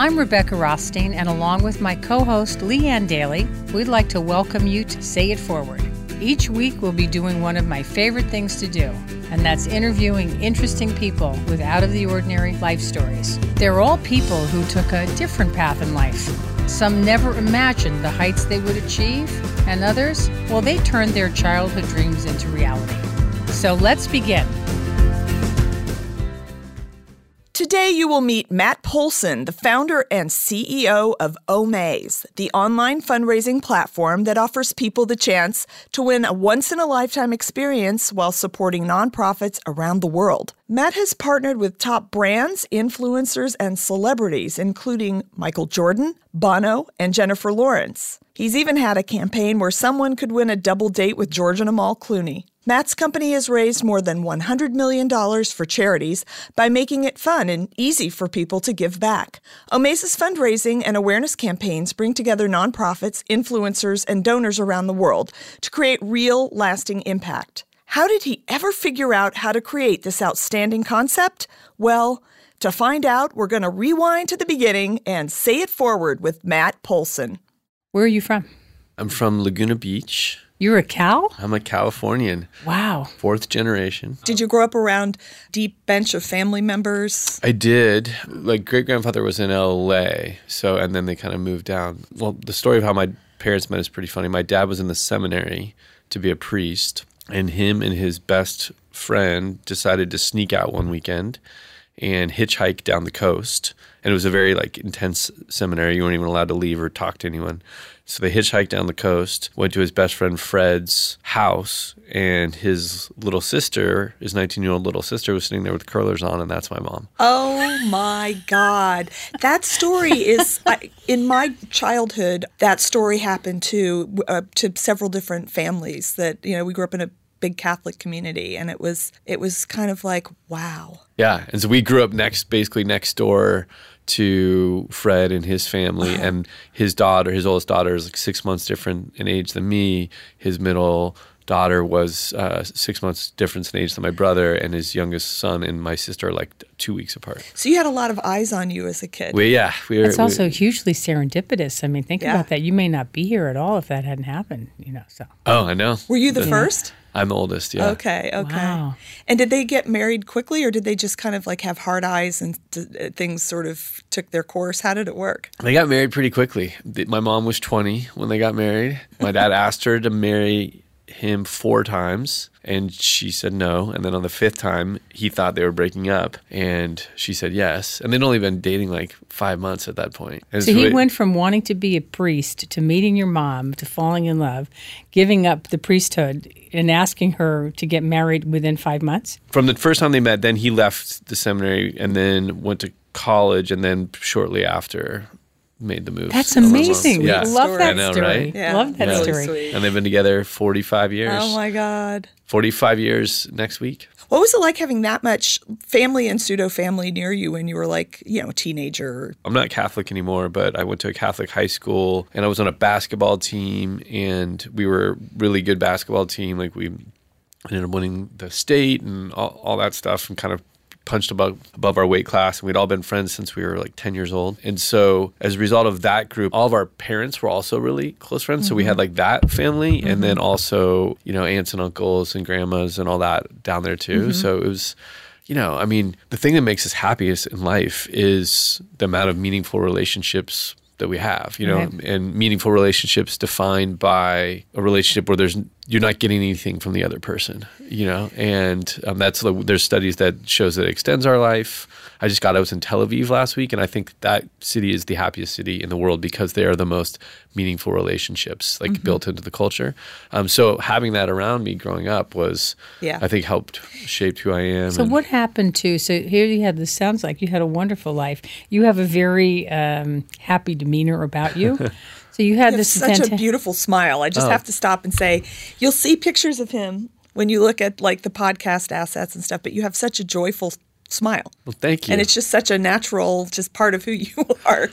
I'm Rebecca Rothstein, and along with my co host Leanne Daly, we'd like to welcome you to Say It Forward. Each week, we'll be doing one of my favorite things to do, and that's interviewing interesting people with out of the ordinary life stories. They're all people who took a different path in life. Some never imagined the heights they would achieve, and others, well, they turned their childhood dreams into reality. So let's begin. Today, you will meet Matt Pohlson, the founder and CEO of Omaze, the online fundraising platform that offers people the chance to win a once in a lifetime experience while supporting nonprofits around the world. Matt has partnered with top brands, influencers, and celebrities, including Michael Jordan, Bono, and Jennifer Lawrence. He's even had a campaign where someone could win a double date with George and Amal Clooney. Matt's company has raised more than $100 million for charities by making it fun and easy for people to give back. Omaze's fundraising and awareness campaigns bring together nonprofits, influencers, and donors around the world to create real, lasting impact. How did he ever figure out how to create this outstanding concept? Well, to find out, we're going to rewind to the beginning and say it forward with Matt Pohlson. Where are you from? I'm from Laguna Beach. You're a Cal? I'm a Californian, Wow. fourth generation. Did you grow up around deep bench of family members? I did. Like great grandfather was in LA, so and then they kind of moved down. Well, the story of how my parents met is pretty funny. My dad was in the seminary to be a priest, and him and his best friend decided to sneak out one weekend and hitchhike down the coast. And it was a very like intense seminary. You weren't even allowed to leave or talk to anyone. So they hitchhiked down the coast, went to his best friend Fred's house, and his little sister, his 19 year old little sister, was sitting there with curlers on, and that's my mom. Oh my God. That story is, I, in my childhood, that story happened to, uh, to several different families that, you know, we grew up in a big Catholic community and it was, it was kind of like, wow. Yeah, and so we grew up next, basically next door to Fred and his family, and his daughter, his oldest daughter, is like six months different in age than me. His middle daughter was uh, six months difference in age than my brother, and his youngest son and my sister are like two weeks apart. So you had a lot of eyes on you as a kid. We yeah, we were. It's we- also hugely serendipitous. I mean, think Yeah. about that. You may not be here at all if that hadn't happened, you know, so. oh, I know. Were you the first? I'm the oldest. Yeah. Okay, okay. Wow. And did they get married quickly or did they just kind of like have hard eyes and t- uh, things sort of took their course? How did it work? They got married pretty quickly. My mom was 20 when they got married. My dad asked her to marry him four times and she said no. And then on the fifth time, he thought they were breaking up and she said yes. And they'd only been dating like five months at that point. And So he it- went from wanting to be a priest to meeting your mom to falling in love, giving up the priesthood, and asking her to get married within five months. from the first time they met, then he left the seminary and then went to college and then shortly after made the move. That's on my mom. amazing. Yeah. We love Story. that I know, story. right? Yeah, Love that really story. sweet. And they've been together 45 years. Oh my God. 45 years next week. What was it like having that much family and pseudo family near you when you were like, you know, a teenager? I'm not Catholic anymore, but I went to a Catholic high school and I was on a basketball team and we were a really good basketball team. Like we ended up winning the state and all, all that stuff and kind of punched above above our weight class and we'd all been friends since we were like 10 years old. And so as a result of that group all of our parents were also really close friends. So we had mm-hmm. like that family and mm-hmm. then also you know aunts and uncles and grandmas and all that down there too. Mm-hmm. So it was you know, I mean, the thing that makes us happiest in life is the amount of meaningful relationships that we have, you know, Right. and meaningful relationships defined by a relationship where there's you're not getting anything from the other person, you know, and um, that's the, there's studies that shows that it extends our life. I just got I was in Tel Aviv last week, and I think that city is the happiest city in the world because they are the most meaningful relationships like built into the culture. Um, so having that around me growing up was, Yeah. I think helped shaped who I am. So and- what happened to? So here you had this. Sounds like you had a wonderful life. You have a very um, happy demeanor about you. so you had You this such a beautiful smile. I just Oh. have to stop and say, you'll see pictures of him when you look at like the podcast assets and stuff, but you have such a joyful smile. Well, thank you. And it's just such a natural, just part of who you are.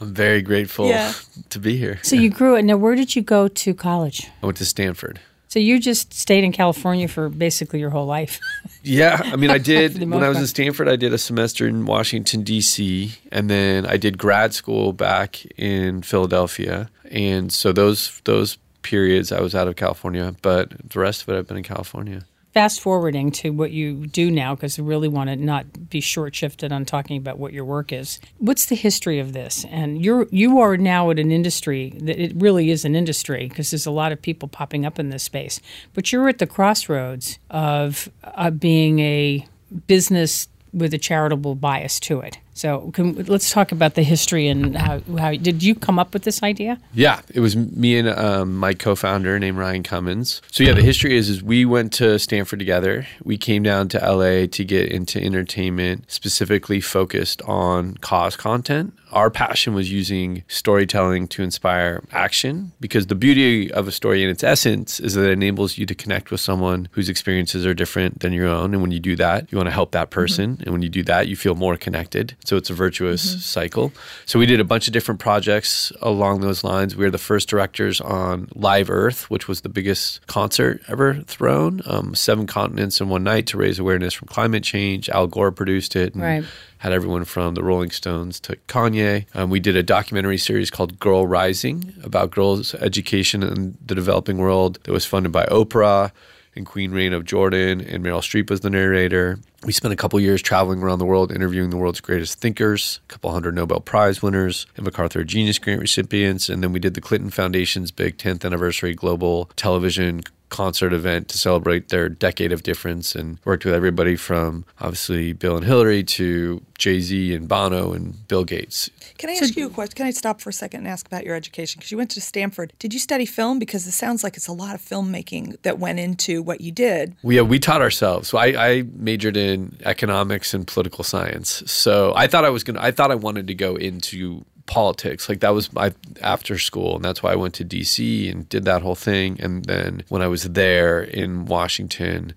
I'm very grateful Yeah. to be here. So you grew it. Now, where did you go to college? I went to Stanford. So you just stayed in California for basically your whole life. Yeah, I mean, I did when I was part. in Stanford. I did a semester in Washington D.C. and then I did grad school back in Philadelphia. And so those those periods I was out of California, but the rest of it I've been in California. Fast forwarding to what you do now, because I really want to not be short shifted on talking about what your work is. What's the history of this? And you're you are now at an industry that it really is an industry because there's a lot of people popping up in this space. But you're at the crossroads of uh, being a business with a charitable bias to it. So can, let's talk about the history and how, how did you come up with this idea? Yeah, it was me and um, my co-founder named Ryan Cummins. So yeah, the history is is we went to Stanford together. We came down to LA to get into entertainment, specifically focused on cause content. Our passion was using storytelling to inspire action because the beauty of a story in its essence is that it enables you to connect with someone whose experiences are different than your own. And when you do that, you want to help that person. And when you do that, you feel more connected. So it's a virtuous cycle. So we did a bunch of different projects along those lines. We were the first directors on Live Earth, which was the biggest concert ever thrown, um, seven continents in one night to raise awareness from climate change. Al Gore produced it. And Right. Had everyone from the Rolling Stones to Kanye. Um, we did a documentary series called Girl Rising about girls' education in the developing world that was funded by Oprah and Queen Rania of Jordan, and Meryl Streep was the narrator. We spent a couple years traveling around the world interviewing the world's greatest thinkers, a couple hundred Nobel Prize winners, and MacArthur Genius Grant recipients. And then we did the Clinton Foundation's big 10th anniversary global television concert event to celebrate their decade of difference and worked with everybody from obviously Bill and Hillary to Jay Z and Bono and Bill Gates. Can I ask you a question? Can I stop for a second and ask about your education? Because you went to Stanford. Did you study film? Because it sounds like it's a lot of filmmaking that went into what you did. We, yeah, we taught ourselves. So I, I majored in economics and political science. So I thought I was gonna. I thought I wanted to go into politics. Like that was my after school, and that's why I went to DC and did that whole thing. And then when I was there in Washington.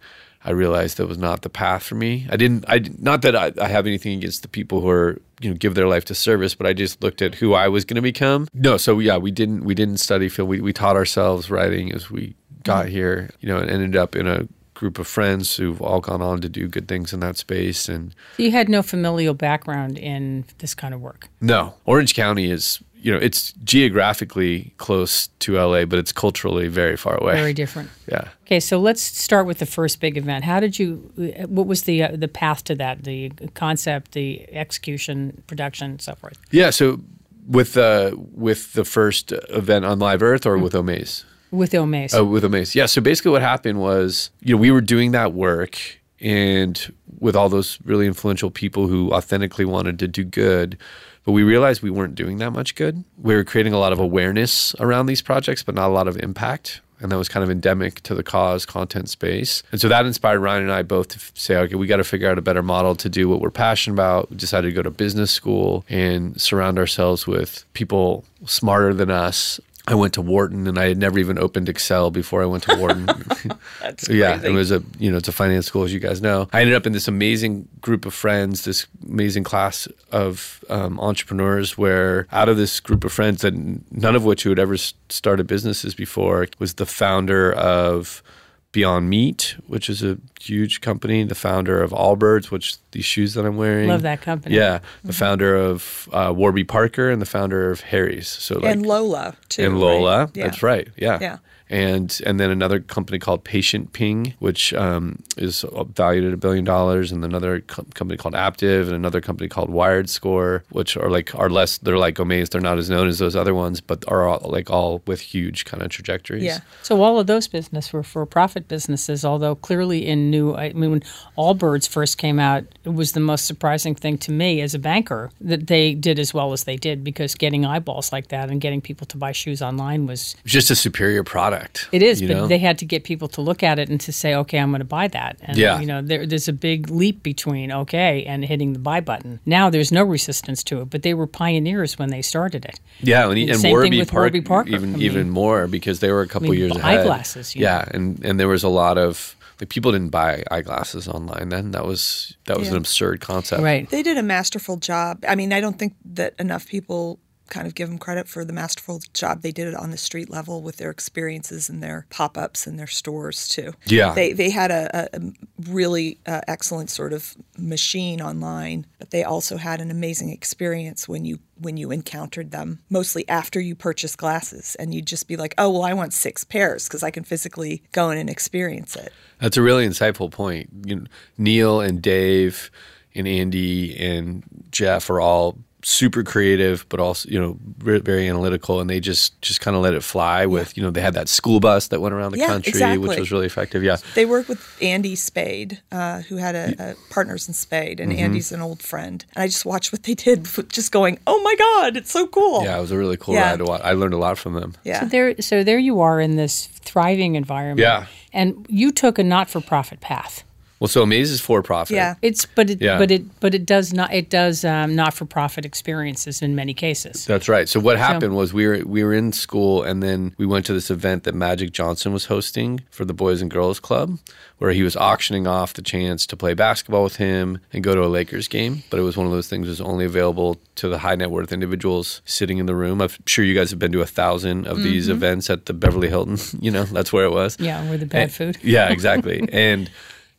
I realized that was not the path for me. I didn't. I not that I, I have anything against the people who are you know give their life to service, but I just looked at who I was going to become. No, so yeah, we didn't. We didn't study film. We we taught ourselves writing as we got mm-hmm. here. You know, and ended up in a group of friends who've all gone on to do good things in that space. And You had no familial background in this kind of work. no, Orange County is you know it's geographically close to LA, but it's culturally very far away. Very different. yeah. Okay, so let's start with the first big event. How did you? What was the uh, the path to that? The concept, the execution, production, and so forth. Yeah. So with uh, with the first event on Live Earth or with Omaze. With Omaze. Oh, with Omaze. Yeah. So basically, what happened was, you know, we were doing that work, and with all those really influential people who authentically wanted to do good, but we realized we weren't doing that much good. We were creating a lot of awareness around these projects, but not a lot of impact. And that was kind of endemic to the cause content space. And so that inspired Ryan and I both to say, okay, we got to figure out a better model to do what we're passionate about. We decided to go to business school and surround ourselves with people smarter than us I went to Wharton, and I had never even opened Excel before I went to Wharton. That's yeah, it was a you know it's a finance school as you guys know. I ended up in this amazing group of friends, this amazing class of um, entrepreneurs. Where out of this group of friends, that none of which who had ever started businesses before, was the founder of Beyond Meat, which is a huge company. The founder of Allbirds, which these shoes that I'm wearing. Love that company. Yeah, the founder of uh, Warby Parker and the founder of Harry's. So like and Lola too. and right? Lola. Yeah. That's right. Yeah. Yeah. And and then another company called Patient Ping, which um, is valued at a billion dollars, and another co- company called Aptiv, and another company called Wired Score, which are like are less. They're like Omaze. They're not as known as those other ones, but are all, like all with huge kind of trajectories. Yeah. So all of those business were for-profit businesses, although clearly in new. I mean, when Allbirds first came out, it was the most surprising thing to me as a banker that they did as well as they did because getting eyeballs like that and getting people to buy shoes online was Just a superior product. It is, but know? they had to get people to look at it and to say, okay, I'm going to buy that. And Yeah. you know, there, there's a big leap between okay and hitting the buy button. Now there's no resistance to it, but they were pioneers when they started it. Yeah, and, and Same thing Warby, with Park, Warby Parker. even I mean- even more because they were a couple I mean, years ahead. eyeglasses, you know. Yeah, and and there was a lot of like people didn't buy eyeglasses online then. That was that was an absurd concept. Right. They did a masterful job. I mean, I don't think that enough people kind of give them credit for the masterful job they did it on the street level with their experiences and their pop ups and their stores too. Yeah. they they had a, a really uh, excellent sort of machine online, but they also had an amazing experience when you when you encountered them. Mostly after you purchased glasses, and you'd just be like, "Oh, well, I want six pairs because I can physically go in and experience it." That's a really insightful point. You know, Neil and Dave and Andy and Jeff are all super creative, but also you know very analytical, and they just just kind of let it fly. With you know they had that school bus that went around the Yeah, country, exactly. which was really effective. Yeah, They worked with Andy Spade, uh, who had a, a partners in Spade, and Andy's an old friend. And I just watched what they did, just going, "Oh my God, it's so cool!" yeah, it was a really cool Yeah. ride to watch. I learned a lot from them. yeah. So there, so there you are in this thriving environment. Yeah. And you took a not-for-profit path. Well, so Omaze is for profit. Yeah. It's but it Yeah. but it but it does not it does um, not-for-profit experiences in many cases. That's right. So what happened was we were we were in school and then we went to this event that Magic Johnson was hosting for the Boys and Girls Club where he was auctioning off the chance to play basketball with him and go to a Lakers game, but it was one of those things that was only available to the high net worth individuals sitting in the room. I'm sure you guys have been to a thousand of these events at the Beverly Hilton, you know, that's where it was. Yeah, with the bad And- food. Yeah, exactly. and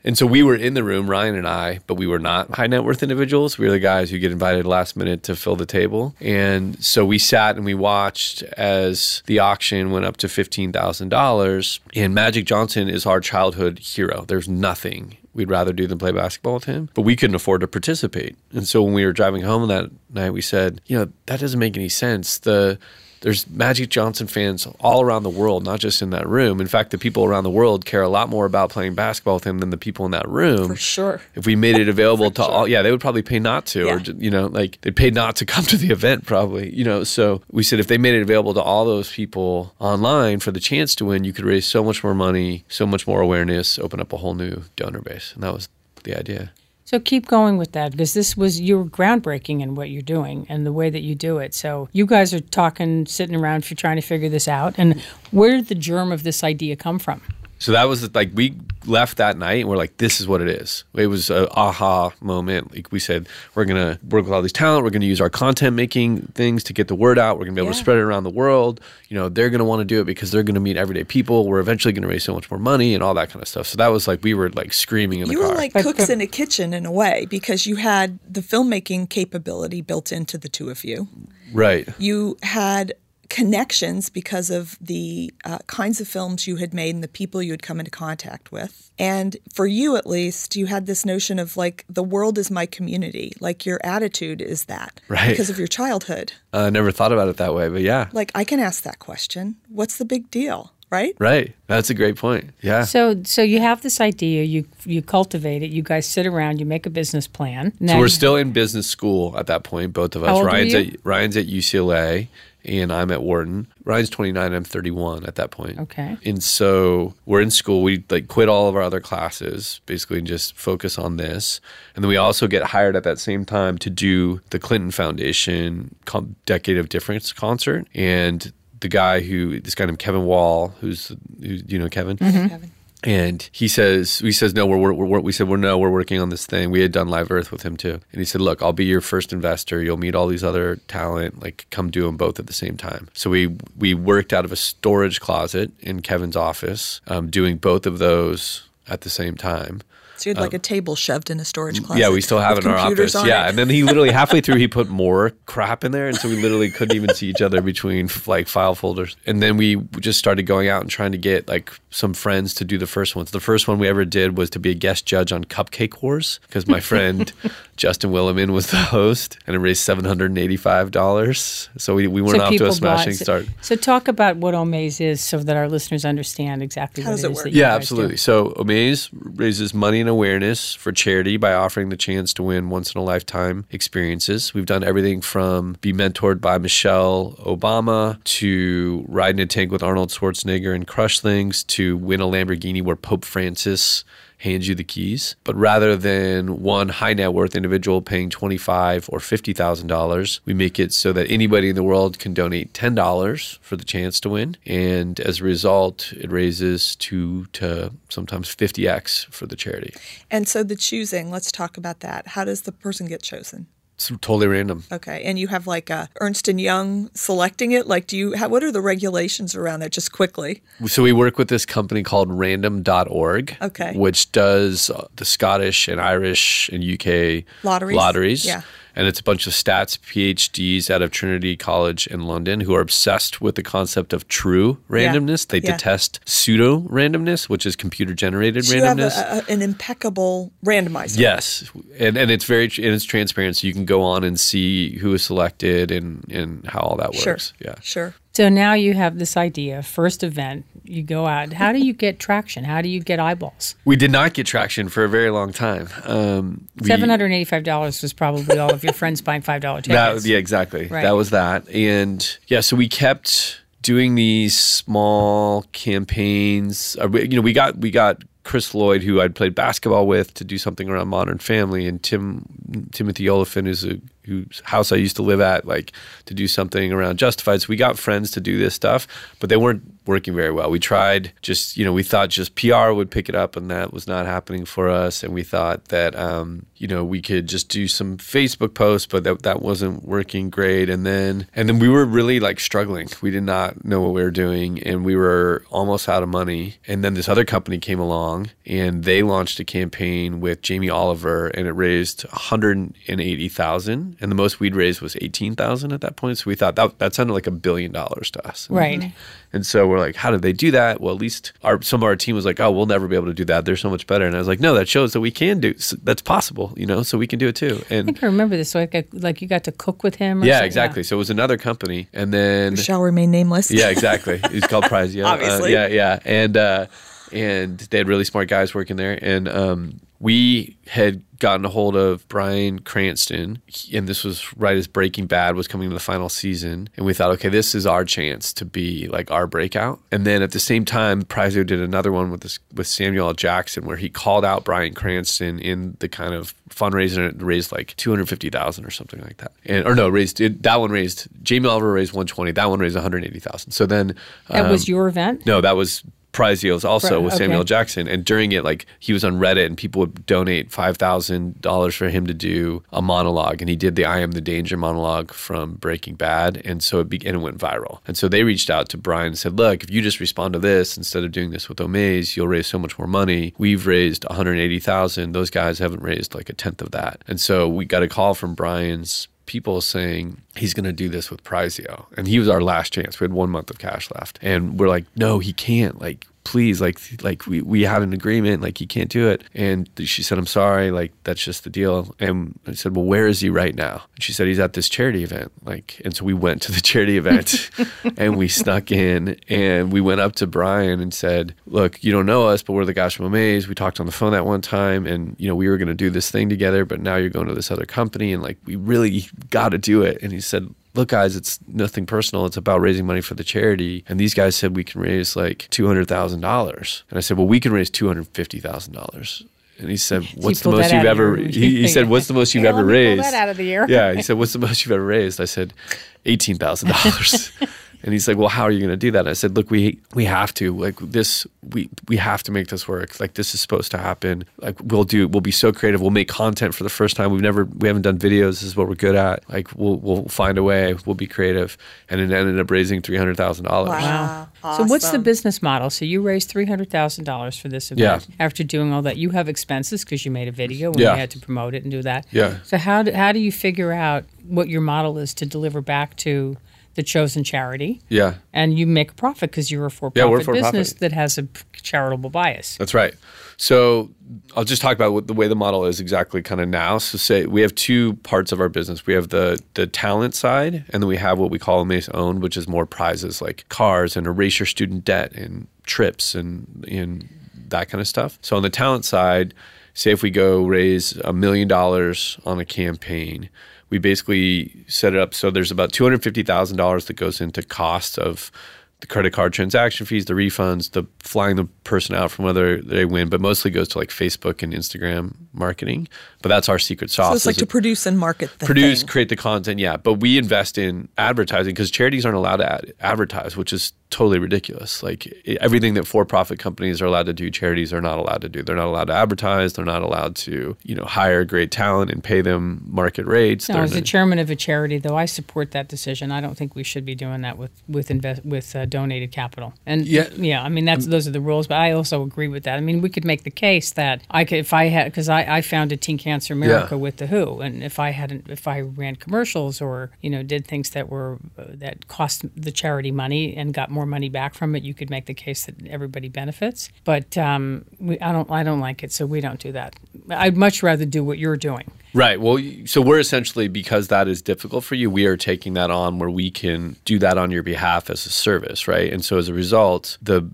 and so we were in the room, Ryan and I, but we were not high net worth individuals. We were the guys who get invited last minute to fill the table. And so we sat and we watched as the auction went up to fifteen thousand dollars. And Magic Johnson is our childhood hero. There's nothing we'd rather do than play basketball with him, but we couldn't afford to participate. And so when we were driving home that night, we said, you know, that doesn't make any sense. The there's Magic Johnson fans all around the world, not just in that room. In fact, the people around the world care a lot more about playing basketball with him than the people in that room. For sure. If we made it available to all, yeah, they would probably pay not to, or Yeah. ju- you know, like they'd pay not to come to the event, probably, you know. So we said if they made it available to all those people online for the chance to win, you could raise so much more money, so much more awareness, open up a whole new donor base, and that was the idea. So keep going with that because this was you're groundbreaking in what you're doing and the way that you do it. So you guys are talking, sitting around, for trying to figure this out. And where did the germ of this idea come from? So that was like we left that night and we're like, this is what it is. It was a aha moment. Like we said, we're gonna work with all these talent. We're gonna use our content making things to get the word out. We're gonna be able to spread it around the world. You know, they're gonna want to do it because they're gonna meet everyday people. We're eventually gonna raise so much more money and all that kind of stuff. So that was like we were like screaming in the You car. were like cooks in a kitchen in a way because you had the filmmaking capability built into the two of you. right. You had connections because of the uh, kinds of films you had made and the people you had come into contact with. And for you, at least, you had this notion of like, the world is my community. Like, your attitude is that Right. because of your childhood. I never thought about it that way, but yeah. Like, I can ask that question What's the big deal? Right? Right. That's a great point. Yeah. So so you have this idea, you you cultivate it, you guys sit around, you make a business plan. So we're still in business school at that point, both of us. How old were Ryan's you? at Ryan's at UCLA and I'm at Wharton. Ryan's 29, I'm 31 at that point. Okay. And so we're in school. We like quit all of our other classes, basically, and just focus on this. And then we also get hired at that same time to do the Clinton Foundation con- Decade of Difference concert. And the guy who, this guy named Kevin Wall, who's, who, you know, Kevin? Mm-hmm. Kevin. And he says, he says, no, we're, we're, we're, we said, we're no, we're working on this thing. We had done Live Earth with him too. And he said, look, I'll be your first investor. You'll meet all these other talent. Like, come do them both at the same time. So we we worked out of a storage closet in Kevin's office, um, doing both of those at the same time. So you had like a table shoved in a storage closet. Yeah, we still have it in our office. Yeah, and then he literally halfway through he put more crap in there, and so we literally couldn't even see each other between like file folders. And then we just started going out and trying to get like some friends to do the first ones. The first one we ever did was to be a guest judge on Cupcake Wars because my friend Justin Willman was the host, and it raised seven hundred and eighty-five dollars. So we we went so off to a smashing bought- start. So talk about what Omaze is so that our listeners understand exactly How what does it it is work? that you Yeah, guys do. absolutely. So Omaze raises money and awareness for charity by offering the chance to win once in a lifetime experiences. We've done everything from be mentored by Michelle Obama to ride in a tank with Arnold Schwarzenegger and crush things to win a Lamborghini where Pope Francis hands you the keys. But rather than one high net worth individual paying 25 or fifty thousand dollars, we make it so that anybody in the world can donate ten dollars for the chance to win. And as a result, it raises two to sometimes fifty X for the charity. And so the choosing, let's talk about that. How does the person get chosen? It's totally random. Okay, and you have like uh, Ernst and Young selecting it. Like, do you? How, what are the regulations around that? Just quickly. So we work with this company called Random.org, Okay. which does uh, the Scottish and Irish and UK Lotteries? Lotteries, Yeah. And it's a bunch of stats PhDs out of Trinity College in London who are obsessed with the concept of true Yeah. randomness. They Yeah. detest pseudo randomness, which is computer generated So randomness. a, a, an impeccable randomizer. Yes, and and it's very and it's transparent, so you can go on and see who is selected and and how all that Sure. works. Yeah. Sure. So now you have this idea, first event, you go out. How do you get traction? How do you get eyeballs? We did not get traction for a very long time. Um, we- Seven hundred and eighty-five dollars was probably all of your friends buying five dollar That, tickets. yeah, exactly. Right. That was that. And yeah, so we kept doing these small campaigns. Uh, we- you know, we got we got Chris Lloyd, who I'd played basketball with, to do something around Modern Family, and Tim Timothy Olyphant, who's a whose house I used to live at, like to do something around Justified. So we got friends to do this stuff, but they weren't working very well. We tried just, you know, we thought just PR would pick it up, and that was not happening for us. And we thought that, um, you know, we could just do some Facebook posts, but that that wasn't working great. And then, and then we were really like struggling. We did not know what we were doing, and we were almost out of money. And then this other company came along, and they launched a campaign with Jamie Oliver, and it raised one hundred and eighty thousand, and the most we'd raised was eighteen thousand at that point. So we thought that that sounded like a billion dollars to us. Right. And so we're like, how did they do that? Well, at least our some of our team was like, oh, we'll never be able to do that. They're so much better. And I was like, no, that shows that we can do. s- That's possible, you know. So we can do it too. I And think I remember this. So like, I- like you got to cook with him. Or yeah, something? exactly. So it was another company, and then Shall remain nameless. yeah, exactly. It's called Prize. Uh, Obviously. yeah, yeah, and uh, and they had really smart guys working there, and um, we had gotten a hold of Bryan Cranston, and this was right as Breaking Bad was coming to the final season, and we thought, okay, this is our chance to be like our breakout. And then at the same time, Prizeo did another one with this with Samuel L. Jackson, where he called out Bryan Cranston in the kind of fundraiser, and raised like two hundred fifty thousand or something like that, and or no, raised it, that one raised Jamie Oliver raised one twenty, that one raised one hundred eighty thousand. So then That was um, your event. no, that was Prizeo's also Right, with Samuel. Jackson. And during it, like he was on Reddit and people would donate five thousand dollars for him to do a monologue. And he did the I am the danger monologue from Breaking Bad. And so it began and it went viral. And so they reached out to Brian and said, Look, if you just respond to this instead of doing this with Omaze, you'll raise so much more money. We've raised 180,000. Those guys haven't raised like a tenth of that. And so we got a call from Brian's people saying he's going to do this with Prizeo. And he was our last chance. We had one month of cash left. And we're like, no, he can't. Like, please, like, like we, we had an agreement, like he can't do it. And she said, I'm sorry, like that's just the deal. And I said, well, where is he right now? And she said, he's at this charity event. Like, and so we went to the charity event and we snuck in and we went up to Brian and said, look, you don't know us, but we're the from Omaze. We talked on the phone that one time and, you know, we were going to do this thing together, but now you're going to this other company and like, we really got to do it. And he said, look guys it's nothing personal. It's about raising money for the charity. And these guys said we can raise like $200000 and i said well we can raise $250000 and he said what's the most you've ever he, he said what's the most you've ever let me pull raised? that out of the air. yeah he said what's the most you've ever raised? I said $18000 and he's like well how are you going to do that and i said look we we have to like this we we have to make this work like this is supposed to happen like we'll do we'll be so creative we'll make content for the first time we've never we haven't done videos this is what we're good at like we'll we'll find a way we'll be creative and it ended up raising $300000 Wow. So what's the business model? So you raised three hundred thousand dollars for this event. After doing all that, you have expenses because you made a video when Yeah. you had to promote it and do that. Yeah. So how do, how do you figure out what your model is to deliver back to the chosen charity? yeah And you make a profit because you're a for-profit we're a for-profit. business that has a charitable bias. That's right. So I'll just talk about what the way the model is exactly kind of now. So say we have two parts of our business. We have the the talent side, and then we have what we call Omaze Own, which is more prizes like cars and erase your student debt and trips and and that kind of stuff. So on the talent side, say if we go raise a million dollars on a campaign, we basically set it up so there's about two hundred fifty thousand dollars that goes into costs of the credit card transaction fees, the refunds, the flying the person out from whether they win, but mostly goes to like Facebook and Instagram marketing. But that's our secret sauce. So it's like to it- produce and market the produce, thing. create the content, yeah. But we invest in advertising because charities aren't allowed to ad- advertise, which is totally ridiculous. Like i- everything that for-profit companies are allowed to do, charities are not allowed to do. They're not allowed to advertise. They're not allowed to, you know, hire great talent and pay them market rates. No, as the chairman of a charity, though, I support that decision. I don't think we should be doing that with with invest with uh, donated capital. And Yeah. yeah, I mean that's those are the rules. But I also agree with that. I mean, we could make the case that I could if I had because I, I founded Teen Cancer America Yeah. with the WHO, and if I hadn't if I ran commercials or you know did things that were uh, that cost the charity money and got more money back from it, you could make the case that everybody benefits. But um, we, I don't I don't like it, so we don't do that. I'd much rather do what you're doing. Right. Well, so we're essentially because that is difficult for you, we are taking that on where we can do that on your behalf as a service, right? And so as a result, the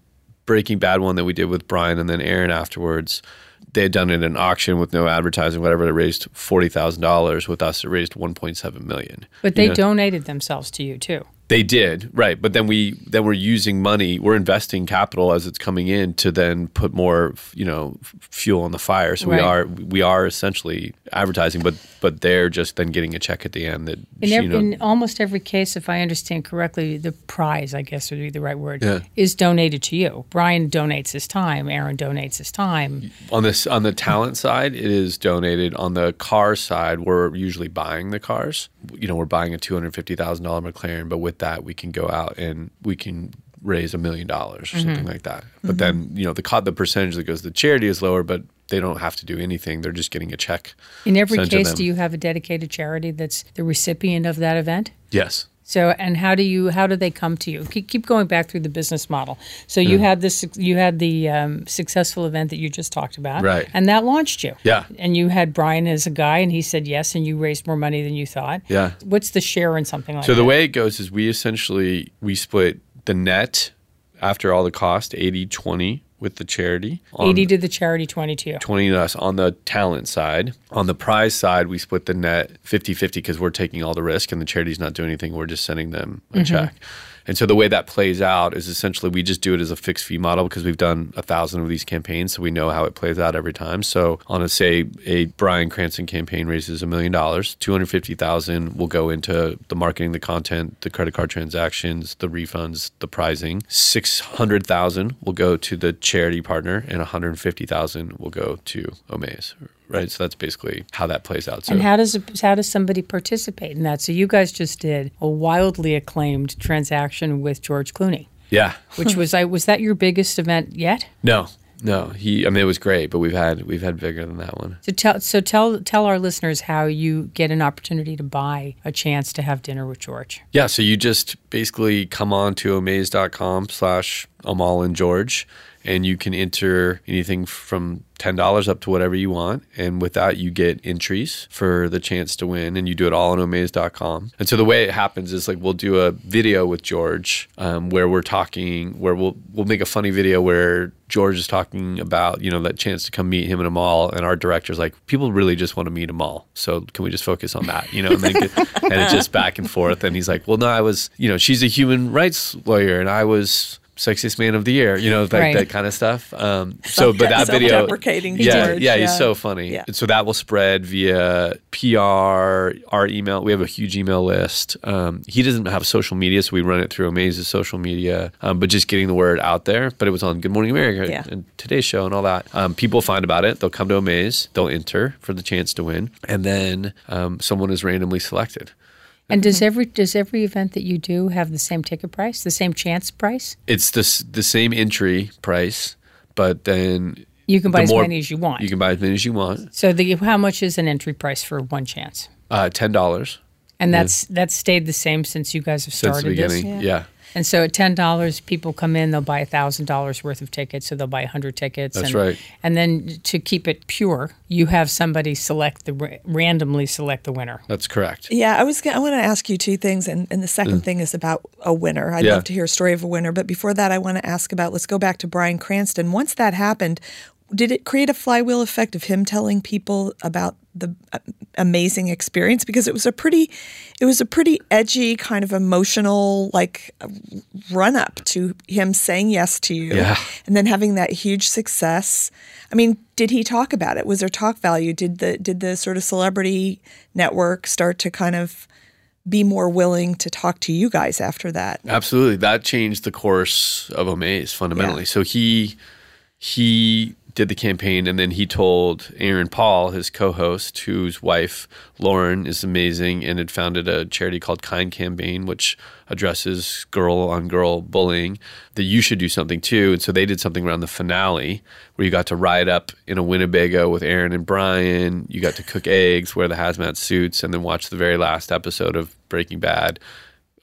Breaking Bad one that we did with Brian and then Aaron afterwards, they had done it in an auction with no advertising, whatever. It raised forty thousand dollars. With us, it raised one point seven million. But they You know? donated themselves to you too. They did, right? But then we then we're using money, we're investing capital as it's coming in to then put more, you know, fuel on the fire. So Right. we are we are essentially advertising, but but they're just then getting a check at the end that In, you know, in almost every case, if I understand correctly, the prize, I guess would be the right word, Yeah. is donated to you. Brian donates his time. Aaron donates his time. on this on the talent side, it is donated. On the car side, we're usually buying the cars. You know, we're buying a two hundred fifty thousand dollar McLaren, but with that, we can go out and we can raise a million dollars or Mm-hmm. something like that. But then, you know, the the percentage that goes to the charity is lower, but they don't have to do anything. They're just getting a check. In every case, do you have a dedicated charity that's the recipient of that event? Yes. So, and how do you how do they come to you? Keep, keep going back through the business model. So you had this you had the um, successful event that you just talked about, Right. And that launched you, Yeah. And you had Brian as a guy, and he said yes, and you raised more money than you thought, Yeah. What's the share in something like that? So that? the way it goes is we essentially we split the net after all the cost 80-20 with the charity. on- eighty to the charity, twenty to 20 to us on the talent side. On the prize side, we split the net 50 50 because we're taking all the risk and the charity's not doing anything. We're just sending them a mm-hmm. check. And so the way that plays out is essentially we just do it as a fixed fee model because we've done a thousand of these campaigns, so we know how it plays out every time. So on a say a Bryan Cranston campaign raises a million dollars, two hundred fifty thousand will go into the marketing, the content, the credit card transactions, the refunds, the pricing. Six hundred thousand will go to the charity partner, and one hundred fifty thousand will go to Omaze. Right, so that's basically how that plays out. So And how does how does somebody participate in that? So you guys just did a wildly acclaimed transaction with George Clooney, yeah, which was I was that your biggest event yet? no, no, he. I mean, it was great, but we've had we've had bigger than that one. So tell so tell tell our listeners how you get an opportunity to buy a chance to have dinner with George. Yeah, so you just basically come on to omaze.com slash Amal and George, and you can enter anything from $10 up to whatever you want. And with that, you get entries for the chance to win, and you do it all on omaze.com. And so the way it happens is like we'll do a video with George um, where we're talking, where we'll, we'll make a funny video where George is talking about, you know, that chance to come meet him in a mall. And our director's like, people really just want to meet Amal. So can we just focus on that, you know? And, get, and it's just back and forth. And he's like, well, no, I was, you know, she's a human rights lawyer and I was sexiest man of the year, you know, like Right. that kind of stuff. Um, so, but that video, Self-deprecating yeah, George, yeah, he's so funny. Yeah. And so that will spread via PR, our email. We have a huge email list. Um, he doesn't have social media, so we run it through Amaze's social media. Um, but just getting the word out there. But it was on Good Morning America Yeah. and Today's Show and all that. Um, people find about it. They'll come to Amaze. They'll enter for the chance to win, and then um, someone is randomly selected. And Mm-hmm. does every does every event that you do have the same ticket price, the same chance price? It's the the same entry price, but then You can buy as more- many as you want. You can buy as many as you want. so the how much is an entry price for one chance? Uh, Ten dollars And that's that's stayed the same since you guys have started since the this. beginning. yeah. And so at ten dollars, people come in, they'll buy thousand dollars worth of tickets, so they'll buy hundred tickets. That's and, right. And then to keep it pure, you have somebody select the randomly select the winner. That's correct. Yeah, I was. I want to ask you two things, and, and the second thing is about a winner. I'd Mm. Yeah. love to hear a story of a winner, but before that, I want to ask about. Let's go back to Bryan Cranston. Once that happened, did it create a flywheel effect of him telling people about the uh, amazing experience? Because it was a pretty, it was a pretty edgy kind of emotional like run up to him saying yes to you, Yeah. and then having that huge success. I mean, did he talk about it? Was there talk value? Did the did the sort of celebrity network start to kind of be more willing to talk to you guys after that. Absolutely. That changed the course of Omaze fundamentally. Yeah. So he he did the campaign and then he told Aaron Paul, his co-host, whose wife Lauren is amazing and had founded a charity called Kind Campaign, which addresses girl on girl bullying, that you should do something too. And so they did something around the finale where you got to ride up in a Winnebago with Aaron and Brian. You got to cook eggs, wear the hazmat suits, and then watch the very last episode of Breaking Bad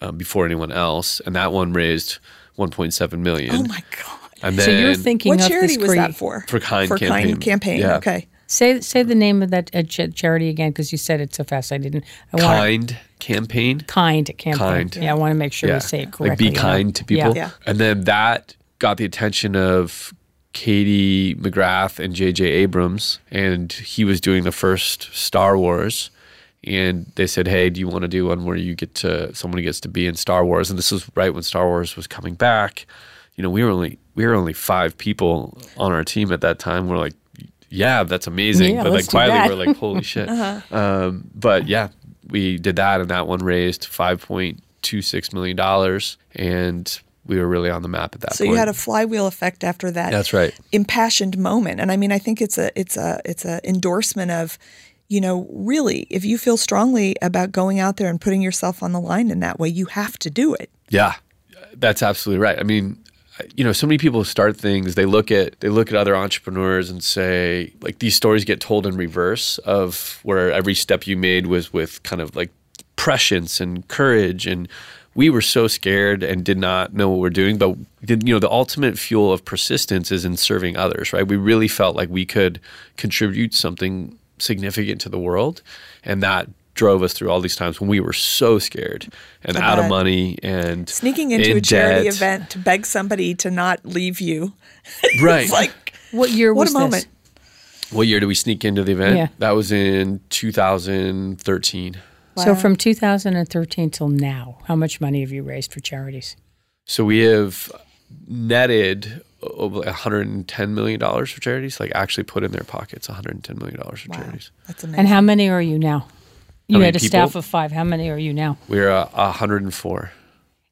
um, before anyone else. And that one raised 1.7 million. Oh my god. And So you're thinking What of charity this was that for? For Kind For Campaign. Kind campaign. Yeah. Okay. Say say the name of that uh, ch- charity again because you said it so fast. I didn't. I want Kind Campaign. kind campaign. Kind. Yeah, I want to make sure we say it correctly. Like be you know? kind to people. Yeah. And then that got the attention of Katie McGrath and J.J. Abrams, and he was doing the first Star Wars. And they said, "Hey, do you want to do one where you get to someone gets to be in Star Wars?" And this was right when Star Wars was coming back. You know, we were only we were only five people on our team at that time. We're like, "Yeah, that's amazing," Yeah, but like quietly, that. we're like, "Holy shit!" um, but yeah, we did that, and that one raised five point two six million dollars, and we were really on the map at that point. So point. you had a flywheel effect after that. That's right. Impassioned moment, and I mean, I think it's a it's a it's a endorsement of, you know, really, if you feel strongly about going out there and putting yourself on the line in that way, you have to do it. Yeah, that's absolutely right. I mean, you know, so many people start things. They look at they look at other entrepreneurs and say, like, these stories get told in reverse of where every step you made was with kind of like prescience and courage and. We were so scared and did not know what we're doing, but you know the ultimate fuel of persistence is in serving others, right? We really felt like we could contribute something significant to the world, and that drove us through all these times when we were so scared and I out of money and Sneaking into in a charity debt. event to beg somebody to not leave you. Right. It's like What year what was a moment. this? what year did we sneak into the event? Yeah. That was in 2013. So from 2013 till now, how much money have you raised for charities? So we have netted over 110 million dollars for charities. Like actually put in their pockets 110 million dollars for Wow, charities. that's amazing. And how many are you now? You had a staff of five. How many are you now? We're uh, 104.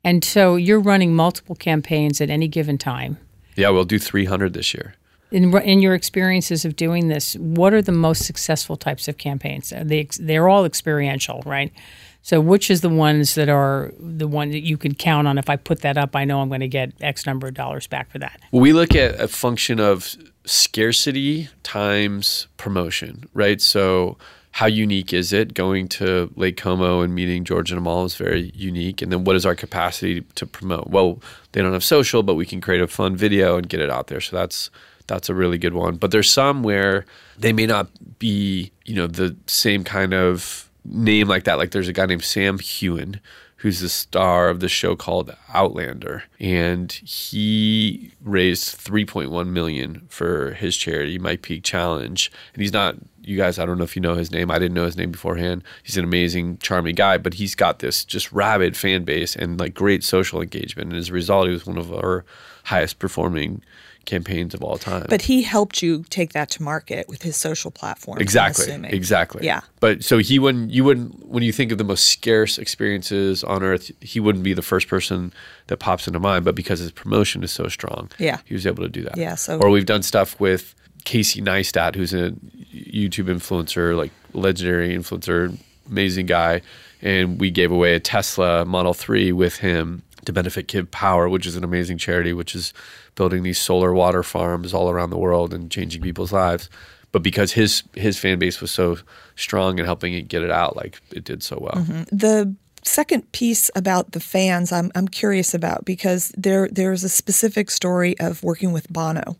And so you're running multiple campaigns at any given time. Yeah, we'll do 300 this year. In, in your experiences of doing this, what are the most successful types of campaigns? They, they're all experiential, right? So, which is the ones that are the one that you can count on? If I put that up, I know I'm going to get X number of dollars back for that. Well, we look at a function of scarcity times promotion, right? So, how unique is it? Going to Lake Como and meeting George and Amal is very unique. And then, what is our capacity to promote? Well, they don't have social, but we can create a fun video and get it out there. So that's that's a really good one. But there's some where they may not be, you know, the same kind of name like that. Like there's a guy named Sam Heughan who's the star of the show called Outlander, and he raised 3.1 million for his charity, My Peak Challenge. And he's not, you guys, I don't know if you know his name. I didn't know his name beforehand. He's an amazing, charming guy, but he's got this just rabid fan base and like great social engagement. And as a result, he was one of our highest performing campaigns of all time. but he helped you take that to market with his social platform. Exactly. Exactly. Yeah. But so he wouldn't. You wouldn't. When you think of the most scarce experiences on earth, he wouldn't be the first person that pops into mind. But because his promotion is so strong, Yeah. he was able to do that. Yeah, so- or we've done stuff with Casey Neistat, who's a YouTube influencer, like legendary influencer, amazing guy, and we gave away a Tesla Model Three with him to benefit Kid Power, which is an amazing charity, which is building these solar water farms all around the world and changing people's lives. But because his his fan base was so strong and helping it get it out, like it did so well. Mm-hmm. The second piece about the fans, I'm I'm curious about because there there's a specific story of working with Bono,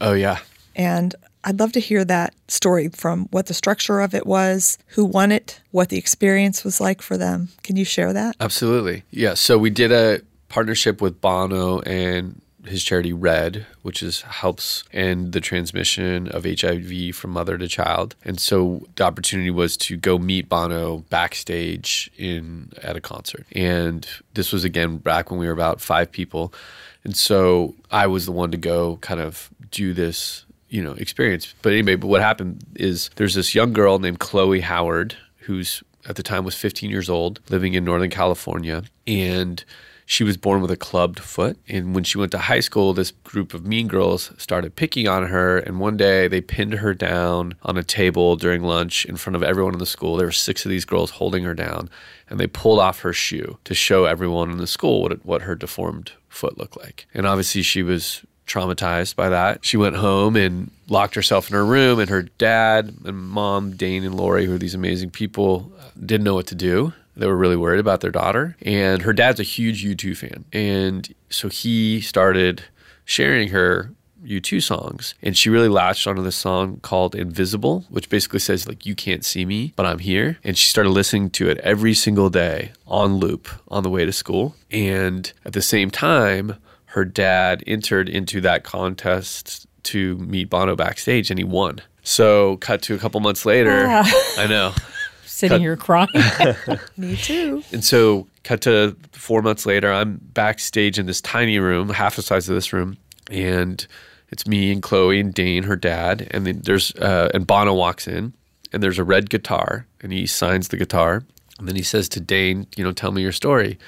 Oh yeah, and I'd love to hear that story from what the structure of it was, who won it, what the experience was like for them. Can you share that? Absolutely. Yeah. So we did a partnership with Bono and his charity Red, which is helps end the transmission of HIV from mother to child. And so the opportunity was to go meet Bono backstage in at a concert. And this was again back when we were about five people. And so I was the one to go kind of do this, you know, experience. But anyway, but what happened is there's this young girl named Chloe Howard who's at the time was 15 years old, living in Northern California. And she was born with a clubbed foot. And when she went to high school, this group of mean girls started picking on her. And one day they pinned her down on a table during lunch in front of everyone in the school. There were six of these girls holding her down. And they pulled off her shoe to show everyone in the school what, it, what her deformed foot looked like. And obviously, she was traumatized by that. She went home and locked herself in her room, and her dad and mom, Dane and Lori, who are these amazing people, didn't know what to do. They were really worried about their daughter. And her dad's a huge U2 fan. And so he started sharing her U2 songs. And she really latched onto this song called Invisible, which basically says, like, you can't see me, but I'm here. And she started listening to it every single day on loop on the way to school. And at the same time, her dad entered into that contest to meet Bono backstage and he won. So, cut to a couple months later. I know. Sitting Cut- here crying. Me too. And so, cut to four months later, I'm backstage in this tiny room, half the size of this room, and it's me and Chloe and Dane, her dad, and then there's uh, and Bono walks in, and there's a red guitar, and he signs the guitar, and then he says to Dane, you know, tell me your story.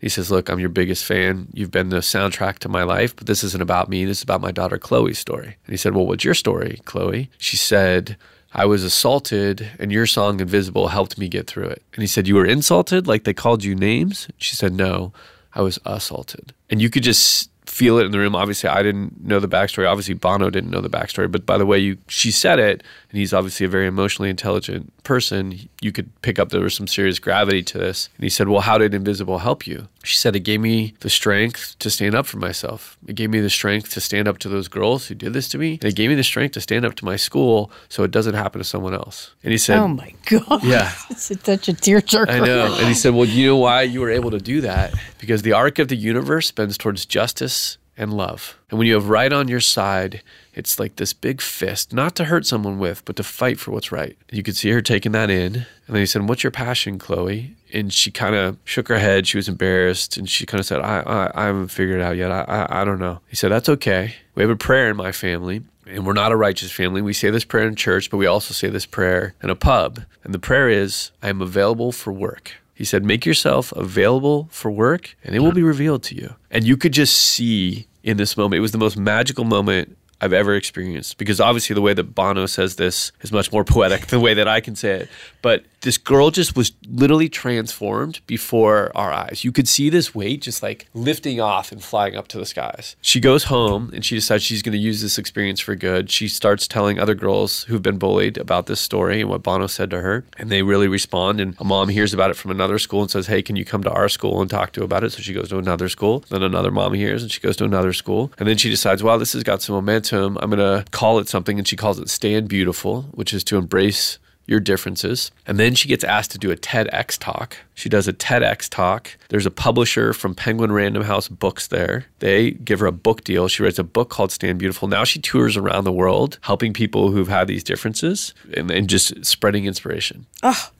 He says, "Look, I'm your biggest fan. You've been the soundtrack to my life, but this isn't about me. This is about my daughter Chloe's story." And he said, "Well, what's your story, Chloe?" She said, I was assaulted, and your song Invisible helped me get through it. And he said, You were insulted? Like they called you names? She said, No, I was assaulted. And you could just feel it in the room. Obviously, I didn't know the backstory. Obviously, Bono didn't know the backstory. But by the way you she said it, and he's obviously a very emotionally intelligent person, you could pick up there was some serious gravity to this. And he said, Well, how did Invisible help you? She said, It gave me the strength to stand up for myself. It gave me the strength to stand up to those girls who did this to me. And it gave me the strength to stand up to my school so it doesn't happen to someone else. And he said, oh my God. Yeah. It's such a tearjerker. I know. And he said, Well, you know why you were able to do that? Because the arc of the universe bends towards justice and love. And when you have right on your side, it's like this big fist, not to hurt someone with, but to fight for what's right. You could see her taking that in. And then he said, What's your passion, Chloe? And she kind of shook her head. She was embarrassed. And she kind of said, I, I, I haven't figured it out yet. I, I, I don't know. He said, That's okay. We have a prayer in my family. And we're not a righteous family. We say this prayer in church, but we also say this prayer in a pub. And the prayer is, I am available for work. He said, Make yourself available for work and it will be revealed to you. And you could just see in this moment, it was the most magical moment I've ever experienced because obviously the way that Bono says this is much more poetic than the way that I can say it. But this girl just was literally transformed before our eyes. You could see this weight just like lifting off and flying up to the skies. She goes home and she decides she's going to use this experience for good. She starts telling other girls who've been bullied about this story and what Bono said to her. And they really respond. And a mom hears about it from another school and says, Hey, can you come to our school and talk to about it? So she goes to another school. Then another mom hears and she goes to another school. And then she decides, Wow, this has got some momentum. I'm going to call it something. And she calls it Stand Beautiful, which is to embrace your differences. And then she gets asked to do a TEDx talk. She does a TEDx talk. There's a publisher from Penguin Random House Books there. They give her a book deal. She writes a book called Stand Beautiful. Now she tours around the world helping people who've had these differences and, and just spreading inspiration. Oh,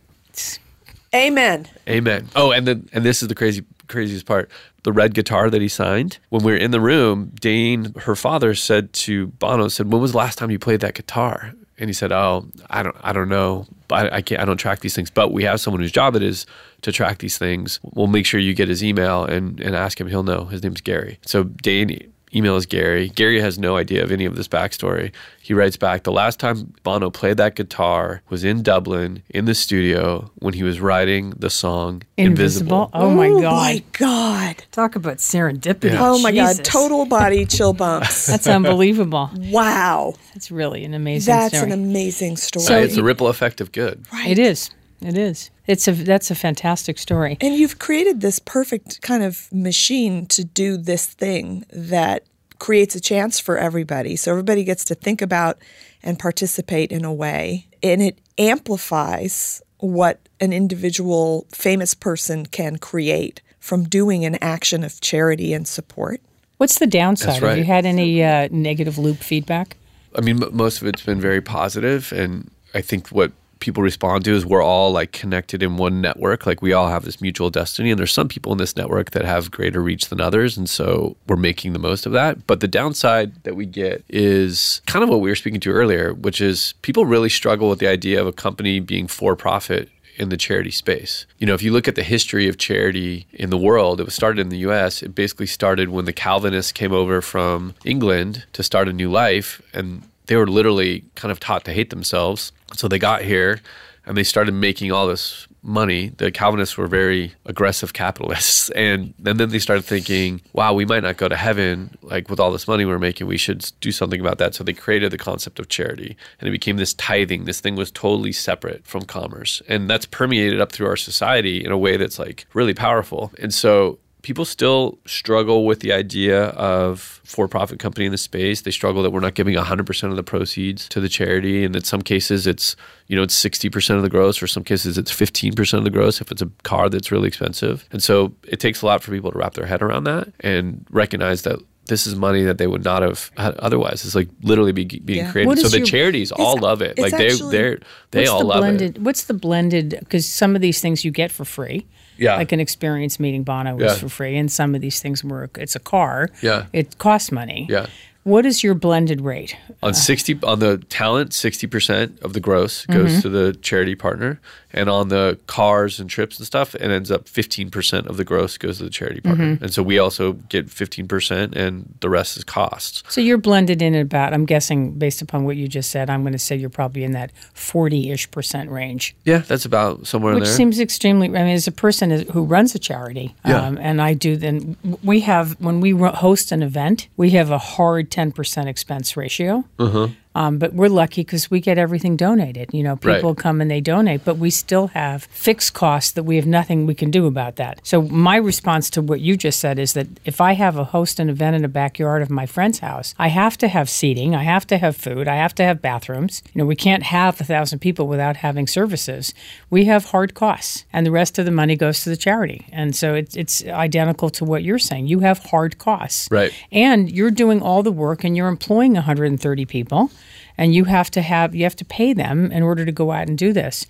Amen. Amen. Oh, and then and this is the crazy craziest part. The red guitar that he signed. When we were in the room, Dane, her father, said to Bono, said, When was the last time you played that guitar? And he said, "Oh, I don't, I don't know. I, I can't, I don't track these things. But we have someone whose job it is to track these things. We'll make sure you get his email and and ask him. He'll know. His name's Gary. So Dane emails Gary. Gary has no idea of any of this backstory. He writes back, the last time Bono played that guitar was in Dublin in the studio when he was writing the song Invisible. Invisible. Oh my Oh God. my God. Talk about serendipity. Yeah. Oh my God. Total body chill bumps. That's unbelievable. wow. That's really an amazing story. That's story. an amazing story. Uh, it's a ripple effect of good. right. It is. It is. It's a that's a fantastic story. And you've created this perfect kind of machine to do this thing that creates a chance for everybody. So everybody gets to think about and participate in a way. And it amplifies what an individual famous person can create from doing an action of charity and support. What's the downside? That's Have you had any uh, negative loop feedback? I mean, m- most of it's been very positive, and I think what people respond to is we're all like connected in one network. Like we all have this mutual destiny, and there's some people in this network that have greater reach than others, and so we're making the most of that. But the downside that we get is kind of what we were speaking to earlier, which is people really struggle with the idea of a company being for profit in the charity space. You know, if you look at the history of charity in the world, it was started in the US. It basically started when the Calvinists came over from England to start a new life and they were literally kind of taught to hate themselves. So they got here and they started making all this money. The Calvinists were very aggressive capitalists. And, and then they started thinking, wow, we might not go to heaven. Like with all this money we're making, we should do something about that. So they created the concept of charity and it became this tithing. This thing was totally separate from commerce. And that's permeated up through our society in a way that's like really powerful. And so people still struggle with the idea of for-profit company in the space. They struggle that we're not giving 100% of the proceeds to the charity, and in some cases it's you know it's 60% of the gross, or some cases it's 15% of the gross if it's a car that's really expensive. And so it takes a lot for people to wrap their head around that and recognize that this is money that they would not have had otherwise. It's like literally be, being Yeah. created. So the your- charities all love it. Like they actually- they they all the love blended, it. What's the blended? Because some of these things you get for free. Yeah. Like an experience meeting Bono was Yeah. for free, and some of these things were it's a car. Yeah. It costs money. Yeah. What is your blended rate? On sixty on the talent, sixty percent of the gross goes Mm-hmm. to the charity partner, and on the cars and trips and stuff, it ends up fifteen percent of the gross goes to the charity partner. Mm-hmm. And so we also get fifteen percent, and the rest is costs. So you're blended in at about. I'm guessing based upon what you just said, I'm going to say you're probably in that 40-ish percent range. Yeah, that's about somewhere in Which seems extremely. I mean, as a person who runs a charity, Yeah. um, and I do, then we have when we host an event, we have a hard ten percent expense ratio. Uh-huh. Um, but we're lucky because we get everything donated. You know, people Right. come and they donate, but we still have fixed costs that we have nothing we can do about that. So my response to what you just said is that if I have a host an event in the backyard of my friend's house, I have to have seating, I have to have food, I have to have bathrooms. You know, we can't have a thousand people without having services. We have hard costs, and the rest of the money goes to the charity. And so it's it's identical to what you're saying. You have hard costs, Right. and you're doing all the work and you're employing 130 people and you have to have you have to pay them in order to go out and do this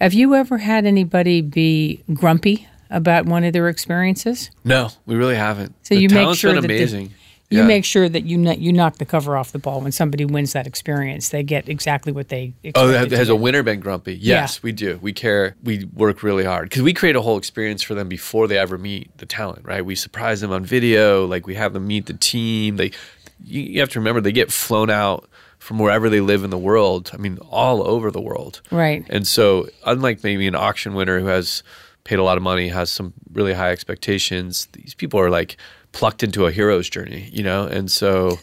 have you ever had anybody be grumpy about one of their experiences no, we really haven't. so the you make sure that the- amazing. you Yeah. make sure that you kn- you knock the cover off the ball when somebody wins that experience they get exactly what they expect. Oh, expected that- to has a winner been grumpy? Yes, Yeah. we do. We care. We work really hard because we create a whole experience for them before they ever meet the talent. Right? We surprise them on video. Like we have them meet the team. They, you, you have to remember, they get flown out from wherever they live in the world. I mean, all over the world. Right. And so, unlike maybe an auction winner who has paid a lot of money, has some really high expectations, these people are like plucked into a hero's journey, you know? And so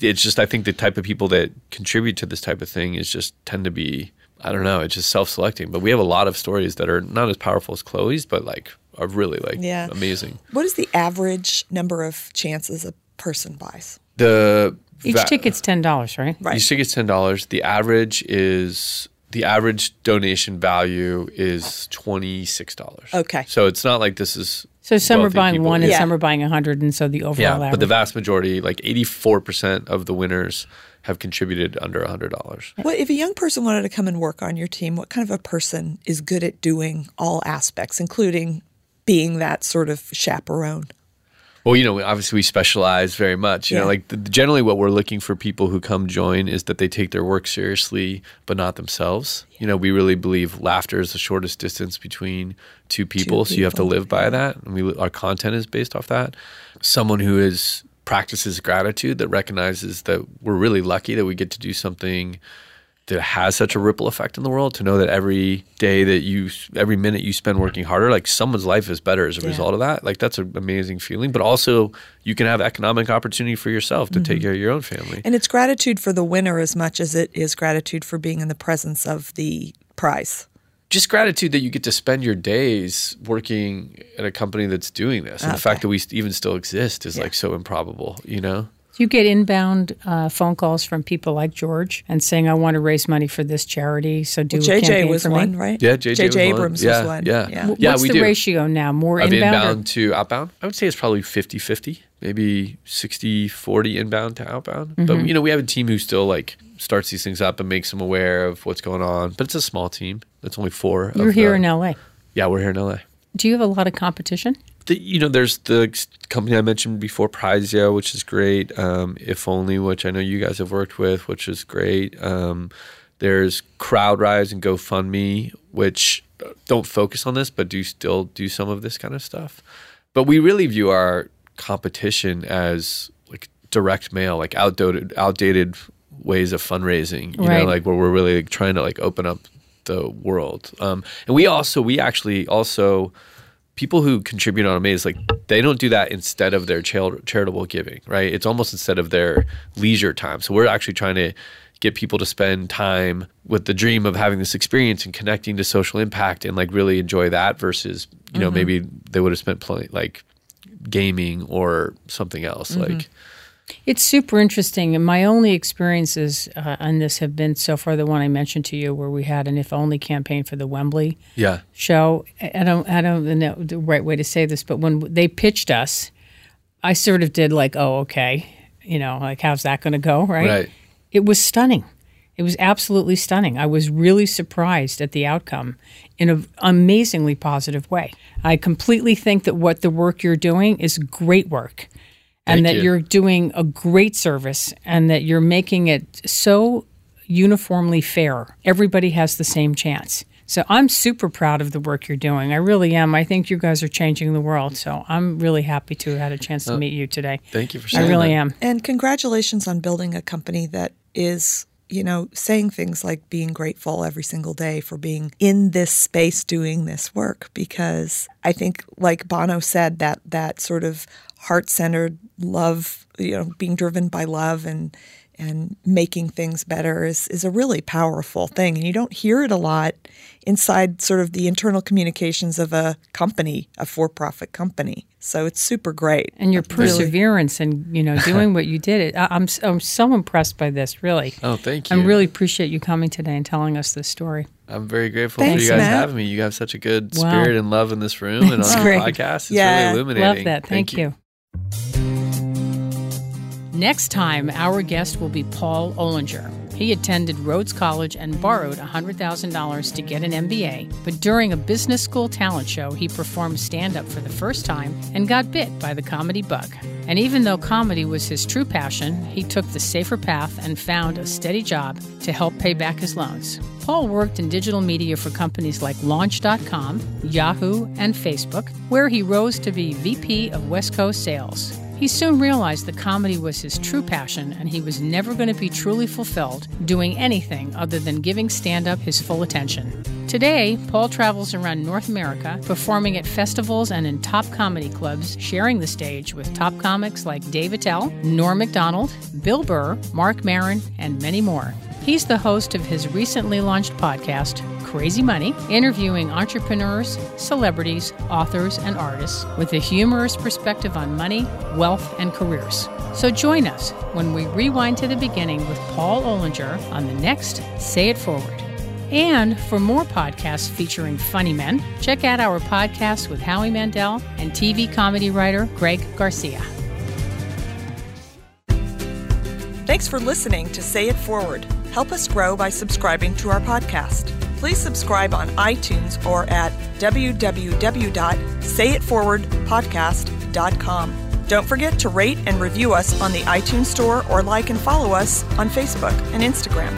it's just, I think the type of people that contribute to this type of thing is just tend to be, I don't know, it's just self selecting. But we have a lot of stories that are not as powerful as Chloe's, but like are really like Yeah. amazing. What is the average number of chances a person buys? The each va- ticket's $10 right Right. Each ticket's ten dollars. The average is the average donation value is twenty six dollars. Okay. So it's not like this is so some are buying people. one and Yeah. some are buying a 100 and so the overall Yeah, average but the vast majority, like eighty four percent of the winners, have contributed under a hundred dollars. Well, if a young person wanted to come and work on your team, what kind of a person is good at doing all aspects, including being that sort of chaperone? Well, you know, obviously we specialize very much. You know, like the, generally what we're looking for people who come join is that they take their work seriously, but not themselves. You know, we really believe laughter is the shortest distance between two people, so you have to live by that, and we our content is based off that. Someone who is practices gratitude that recognizes that we're really lucky that we get to do something that has such a ripple effect in the world to know that every day that you every minute you spend working harder like someone's life is better as a Yeah. result of that like that's an amazing feeling but also you can have economic opportunity for yourself to Mm-hmm. take care of your own family And it's gratitude for the winner as much as it is gratitude for being in the presence of the prize. just gratitude that you get to spend your days working at a company that's doing this and the fact that we even still exist is Yeah. like so improbable you know Do you get inbound uh, phone calls from people like George and saying, "I want to raise money for this charity"? So do a JJ campaign was for me? one, right? Yeah, JJ was one. Abrams Yeah, was one. yeah. yeah. W- Yeah, What's we the do. ratio now? More of inbound? inbound or- to outbound i would say it's probably 50-50 maybe 60-40 inbound to outbound but Mm-hmm. you know we have a team who still like starts these things up and makes them aware of what's going on but it's a small team it's only four You're of here the- in LA. yeah we're here in la Do you have a lot of competition? The, you know there's the company i mentioned before Prizeo which is great um, if only which i know you guys have worked with which is great um, There's CrowdRise and GoFundMe, which don't focus on this, but do still do some of this kind of stuff. But we really view our competition as like direct mail, like outdated, outdated ways of fundraising. You Right. know, like where we're really like, trying to like open up the world. Um, and we also, we actually also people who contribute on Omaze, like they don't do that instead of their char- charitable giving, right? It's almost instead of their leisure time. So we're actually trying to get people to spend time with the dream of having this experience and connecting to social impact and like really enjoy that versus, you know, mm-hmm. maybe they would have spent plenty like gaming or something else. Mm-hmm. Like, It's super interesting. And my only experiences uh, on this have been so far the one I mentioned to you, where we had an if only campaign for the Wembley yeah, show. I don't, I don't know the right way to say this, but when they pitched us, I sort of did like, oh, okay, you know, like how's that going to go, right? Right. It was stunning. It was absolutely stunning. I was really surprised at the outcome in an amazingly positive way. I completely think that what the work you're doing is great work and Thank that you. you're doing a great service and that you're making it so uniformly fair. Everybody has the same chance. So I'm super proud of the work you're doing. I really am. I think you guys are changing the world. So I'm really happy to have had a chance to uh, meet you today. thank you for sharing. I really that. am. And congratulations on building a company that is, you know, saying things like being grateful every single day for being in this space doing this work because I think like Bono said that that sort of heart-centered love, you know, being driven by love and and making things better is is a really powerful thing and you don't hear it a lot inside sort of the internal communications of a company, a for-profit company. So it's super great. and your Really. perseverance and you know doing what you did. I, I'm I'm so impressed by this. Really, Oh, thank you. I really appreciate you coming today and telling us this story. I'm very grateful Thanks, for you guys Matt. having me. You have such a good Wow. spirit and love in this room and on That's the podcast. It's Yeah. really illuminating. Love that. Thank, you. Next time, our guest will be Paul Ollinger. He attended Rhodes College and borrowed $100,000 to get an MBA, but during a business school talent show, he performed stand up for the first time and got bit by the comedy bug. And even though comedy was his true passion, he took the safer path and found a steady job to help pay back his loans. Paul worked in digital media for companies like Launch.com, Yahoo, and Facebook, where he rose to be VP of West Coast Sales. He soon realized that comedy was his true passion and he was never going to be truly fulfilled doing anything other than giving stand up his full attention. Today, Paul travels around North America, performing at festivals and in top comedy clubs, sharing the stage with top comics like Dave Attell, Norm MacDonald, Bill Burr, Marc Maron, and many more. He's the host of his recently launched podcast, Crazy Money, interviewing entrepreneurs, celebrities, authors, and artists with a humorous perspective on money, wealth, and careers. So join us when we rewind to the beginning with Paul Ollinger on the next Say It Forward. And for more podcasts featuring funny men, check out our podcast with Howie Mandel and TV comedy writer Greg Garcia. Thanks for listening to Say It Forward. Help us grow by subscribing to our podcast. Please subscribe on iTunes or at www.sayitforwardpodcast.com. Don't forget to rate and review us on the iTunes Store or like and follow us on Facebook and Instagram.